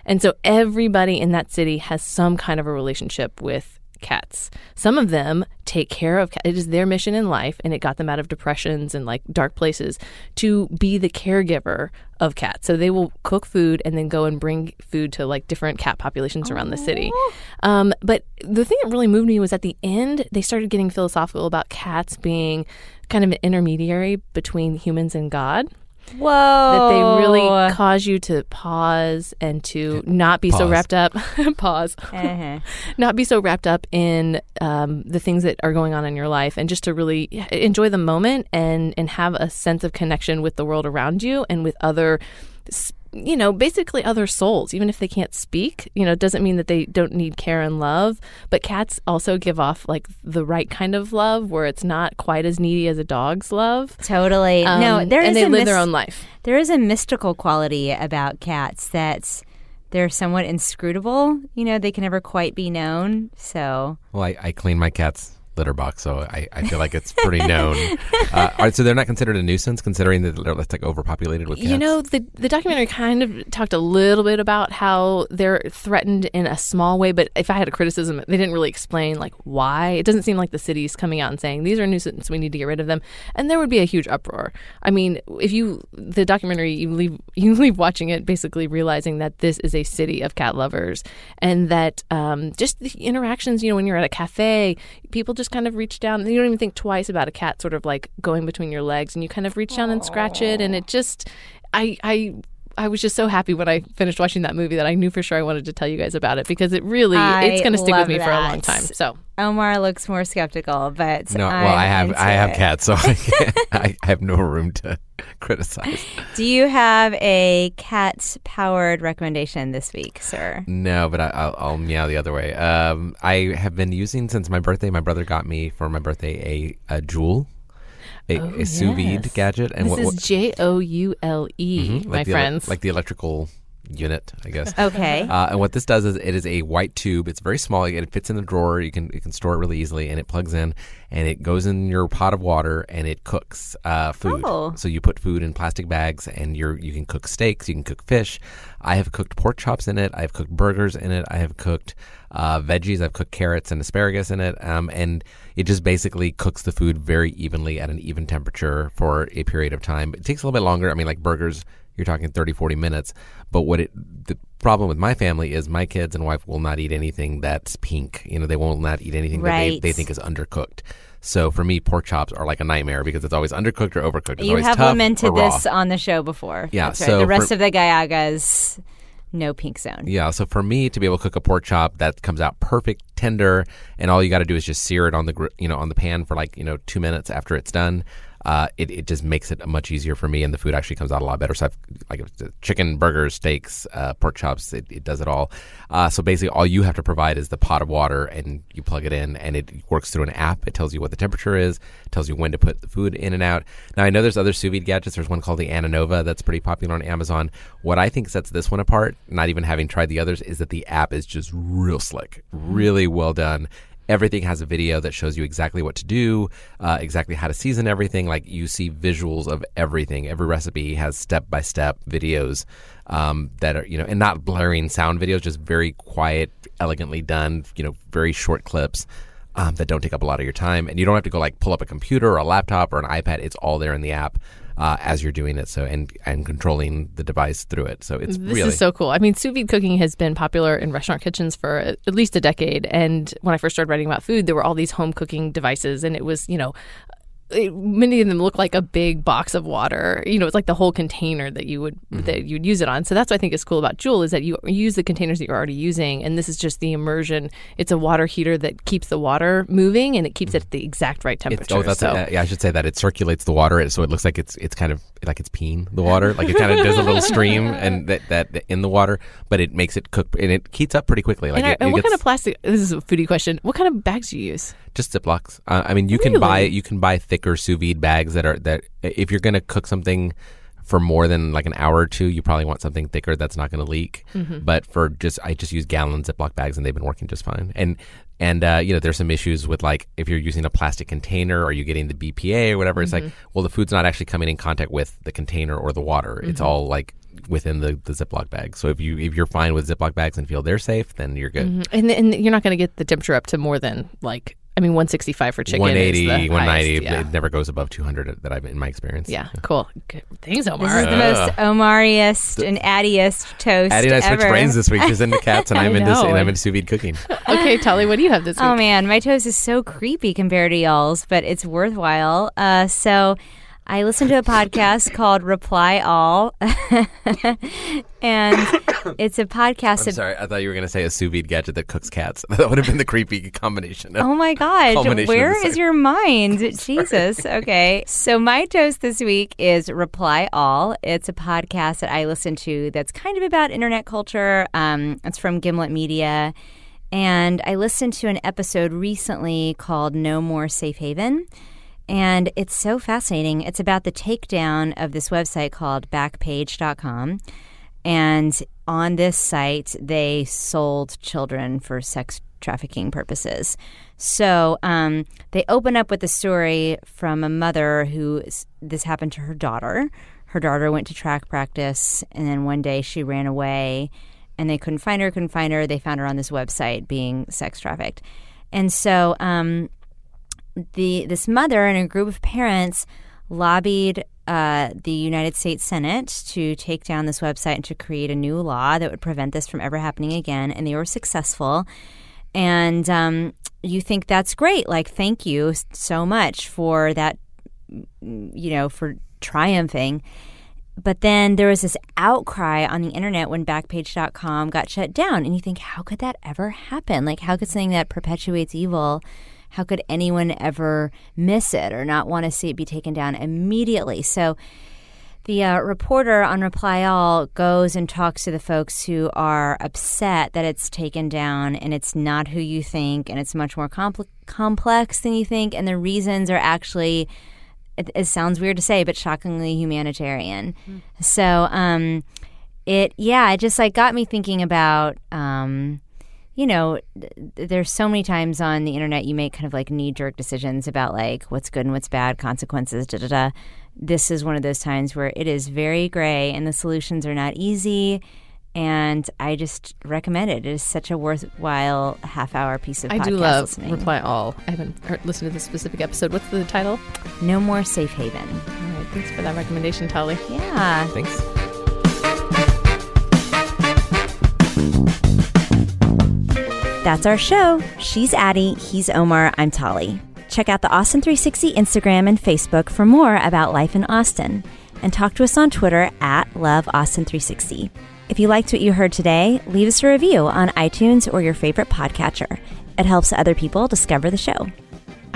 And so everybody in that city has some kind of a relationship with cats. Some of them take care of cats. It is their mission in life, and it got them out of depressions and like dark places to be the caregiver of cats. So they will cook food and then go and bring food to like different cat populations around the city. Um, but the thing that really moved me was at the end, they started getting philosophical about cats being kind of an intermediary between humans and God Whoa. that they really cause you to pause and to not be so wrapped up [LAUGHS] pause Uh-huh. [LAUGHS] not be so wrapped up in um, the things that are going on in your life and just to really enjoy the moment and and have a sense of connection with the world around you and with other s- you know basically other souls even if they can't speak you know it doesn't mean that they don't need care and love but cats also give off like the right kind of love where it's not quite as needy as a dog's love Totally. Um, no, there is and they a live mys- their own life There is a mystical quality about cats that's they're somewhat inscrutable. You know, they can never quite be known. So well, I, I clean my cat's litter box, so I, I feel like it's pretty known. [LAUGHS] uh, all right, so they're not considered a nuisance, considering that they're like overpopulated with cats. You know, the the documentary kind of talked a little bit about how they're threatened in a small way, but if I had a criticism, they didn't really explain like why. It doesn't seem like the city's coming out and saying these are nuisance, we need to get rid of them, and there would be a huge uproar. I mean, if you the documentary, you leave [LAUGHS] you leave watching it basically realizing that this is a city of cat lovers, and that um, just the interactions. You know, when you're at a cafe, people just just kind of reach down. You don't even think twice about a cat sort of like going between your legs, and you kind of reach down and scratch it, and it just, I, I. I was just so happy when I finished watching that movie that I knew for sure I wanted to tell you guys about it because it really it's going to stick with love me for a long time. So Omar looks more skeptical, but No, well, I'm I have into I have it. cats, so [LAUGHS] I, I have no room to [LAUGHS] criticize. Do you have a cat powered recommendation this week, sir? No, but I, I'll, I'll meow the other way. Um, I have been using since my birthday. My brother got me for my birthday a, a Joule, a, Oh, a sous vide yes. gadget, and this what, is J O U L E, Mhm, my like the friends. like the electrical unit, I guess. [LAUGHS] Okay. Uh, and what this does is it is a white tube. It's very small. It fits in the drawer. You can you can store it really easily, and it plugs in, and it goes in your pot of water, and it cooks uh, food. Oh. So you put food in plastic bags, and you're you can cook steaks. You can cook fish. I have cooked pork chops in it. I have cooked burgers in it. I have cooked uh, veggies. I've cooked carrots and asparagus in it. Um, and it just basically cooks the food very evenly at an even temperature for a period of time. It takes a little bit longer. I mean, like burgers, you're talking 30, 40 minutes. But what it, the problem with my family is my kids and wife will not eat anything that's pink. You know, they will not eat anything that they, they think is undercooked. So for me, pork chops are like a nightmare because it's always undercooked or overcooked. It's you have lamented this on the show before. Yeah, That's right. so the rest for- of the Gallagas, no pink zone. Yeah, so for me to be able to cook a pork chop that comes out perfect, tender, and all you got to do is just sear it on the you know on the pan for like you know two minutes after it's done. Uh, it, it just makes it much easier for me, and the food actually comes out a lot better. So I've like chicken, burgers, steaks, uh, pork chops. It, it does it all. Uh, so basically, all you have to provide is the pot of water, and you plug it in, and it works through an app. It tells you what the temperature is, tells you when to put the food in and out. Now I know there's other sous vide gadgets. There's one called the Anova that's pretty popular on Amazon. What I think sets this one apart, not even having tried the others, is that the app is just real slick, really well done. Everything has a video that shows you exactly what to do, uh, exactly how to season everything. Like you see visuals of everything. Every recipe has step by step videos um, that are, you know, and not blaring sound videos, just very quiet, elegantly done, you know, very short clips um, that don't take up a lot of your time. And you don't have to go like pull up a computer or a laptop or an iPad. It's all there in the app uh, as you're doing it. So and and controlling the device through it. So it's This really is so cool. I mean, sous vide cooking has been popular in restaurant kitchens for at at least a decade. And when I first started writing about food, there were all these home cooking devices, and it was, you know, it, many of them look like a big box of water. You know, it's like the whole container that you would Mm-hmm. that you'd use it on. So that's what I think is cool about Joule is that you use the containers that you're already using, and this is just the immersion. It's a water heater that keeps the water moving and it keeps it at the exact right temperature. It's, oh, that's so. uh, yeah. I should say that it circulates the water, so it looks like it's it's kind of like it's peeing the water, like it kind of does a little stream [LAUGHS] and that, that in the water, but it makes it cook and it heats up pretty quickly. Like and, I- it, and what gets kind of plastic? This is a foodie question. What kind of bags do you use? just Ziplocs. Uh, I mean, you can buy Really? you can buy thicker sous vide bags that are that if you're going to cook something for more than like an hour or two, you probably want something thicker that's not going to leak. Mm-hmm. But for just I just use gallon Ziploc bags and they've been working just fine. And and uh, you know there's some issues with like if you're using a plastic container are you getting the BPA or whatever. It's like Mm-hmm. well the food's not actually coming in contact with the container or the water. It's Mm-hmm. all like within the, the Ziploc bag. So if you if you're fine with Ziploc bags and feel they're safe, then you're good. Mhm. And, and you're not going to get the temperature up to more than like I mean 165 for chicken. 180, 190. highest, Yeah. It never goes above 200 that I've in my experience. yeah, cool. Good. Thanks, This Omar. is the most Omariest and Addiest toast Addie and I switched brains this week. She's into [LAUGHS] cats, and I I'm into know. and I'm into sous vide cooking. okay, Tali, what do you have this week? Oh man, my toast is so creepy compared to y'all's, but it's worthwhile. Uh, so I listened to a podcast called Reply All, [LAUGHS] and it's a podcast. I'm ab- sorry, I thought you were going to say a sous vide gadget that cooks cats. [LAUGHS] That would have been the creepy combination. Oh my gosh, where is your mind? [LAUGHS] Jesus. Okay. So my toast this week is Reply All. It's a podcast that I listen to that's kind of about internet culture. Um, it's from Gimlet Media. And I listened to an episode recently called No More Safe Haven. And it's so fascinating. It's about the takedown of this website called backpage.com. And on this site, they sold children for sex trafficking purposes. So um, they open up with a story from a mother who this happened to her daughter. Her daughter went to track practice, and then one day she ran away, and they couldn't find her. Couldn't find her. They found her on this website being sex trafficked, and so um, the this mother and a group of parents lobbied uh, the United States Senate to take down this website and to create a new law that would prevent this from ever happening again, and they were successful. And um, you think that's great. Like, thank you so much for that, you know, for triumphing. But then there was this outcry on the internet when Backpage.com got shut down. And you think, how could that ever happen? Like, how could something that perpetuates evil, how could anyone ever miss it or not want to see it be taken down immediately? So, the uh, reporter on Reply All goes and talks to the folks who are upset that it's taken down and it's not who you think and it's much more compl- complex than you think. And the reasons are actually, it, it sounds weird to say, but shockingly humanitarian. Mm. So, um, it, yeah, it just like got me thinking about, um, you know, there's so many times on the internet you make kind of like knee jerk decisions about like what's good and what's bad, consequences, da da da this is one of those times where it is very gray and the solutions are not easy. And I just recommend it. It is such a worthwhile half hour piece of I do love listening. Reply All. I haven't heard, listened to this specific episode. What's the title? No More Safe Haven. All right. Thanks for that recommendation, Tali. Yeah. Thanks. That's our show. She's Addie. He's Omar. I'm Tali. Check out the Austin 360 Instagram and Facebook for more about life in Austin. And talk to us on Twitter at LoveAustin360. If you liked what you heard today, leave us a review on iTunes or your favorite podcatcher. It helps other people discover the show.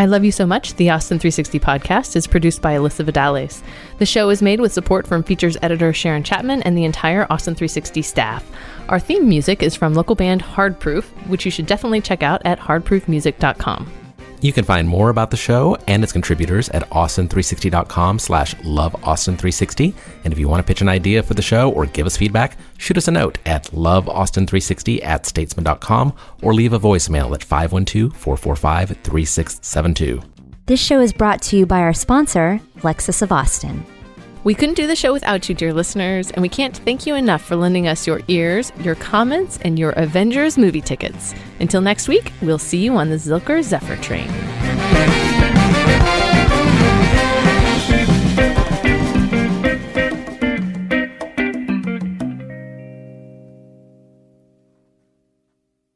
I Love You So Much, the Austin 360 podcast, is produced by Alyssa Vidales. The show is made with support from features editor Sharon Chapman and the entire Austin 360 staff. Our theme music is from local band Hard Proof, which you should definitely check out at hardproofmusic.com. You can find more about the show and its contributors at austin360.com slash loveaustin360. And if you want to pitch an idea for the show or give us feedback, shoot us a note at loveaustin360 at statesman.com or leave a voicemail at 512-445-3672. This show is brought to you by our sponsor, Lexus of Austin. We couldn't do the show without you, dear listeners, and we can't thank you enough for lending us your ears, your comments, and your Avengers movie tickets. Until next week, we'll see you on the Zilker Zephyr train.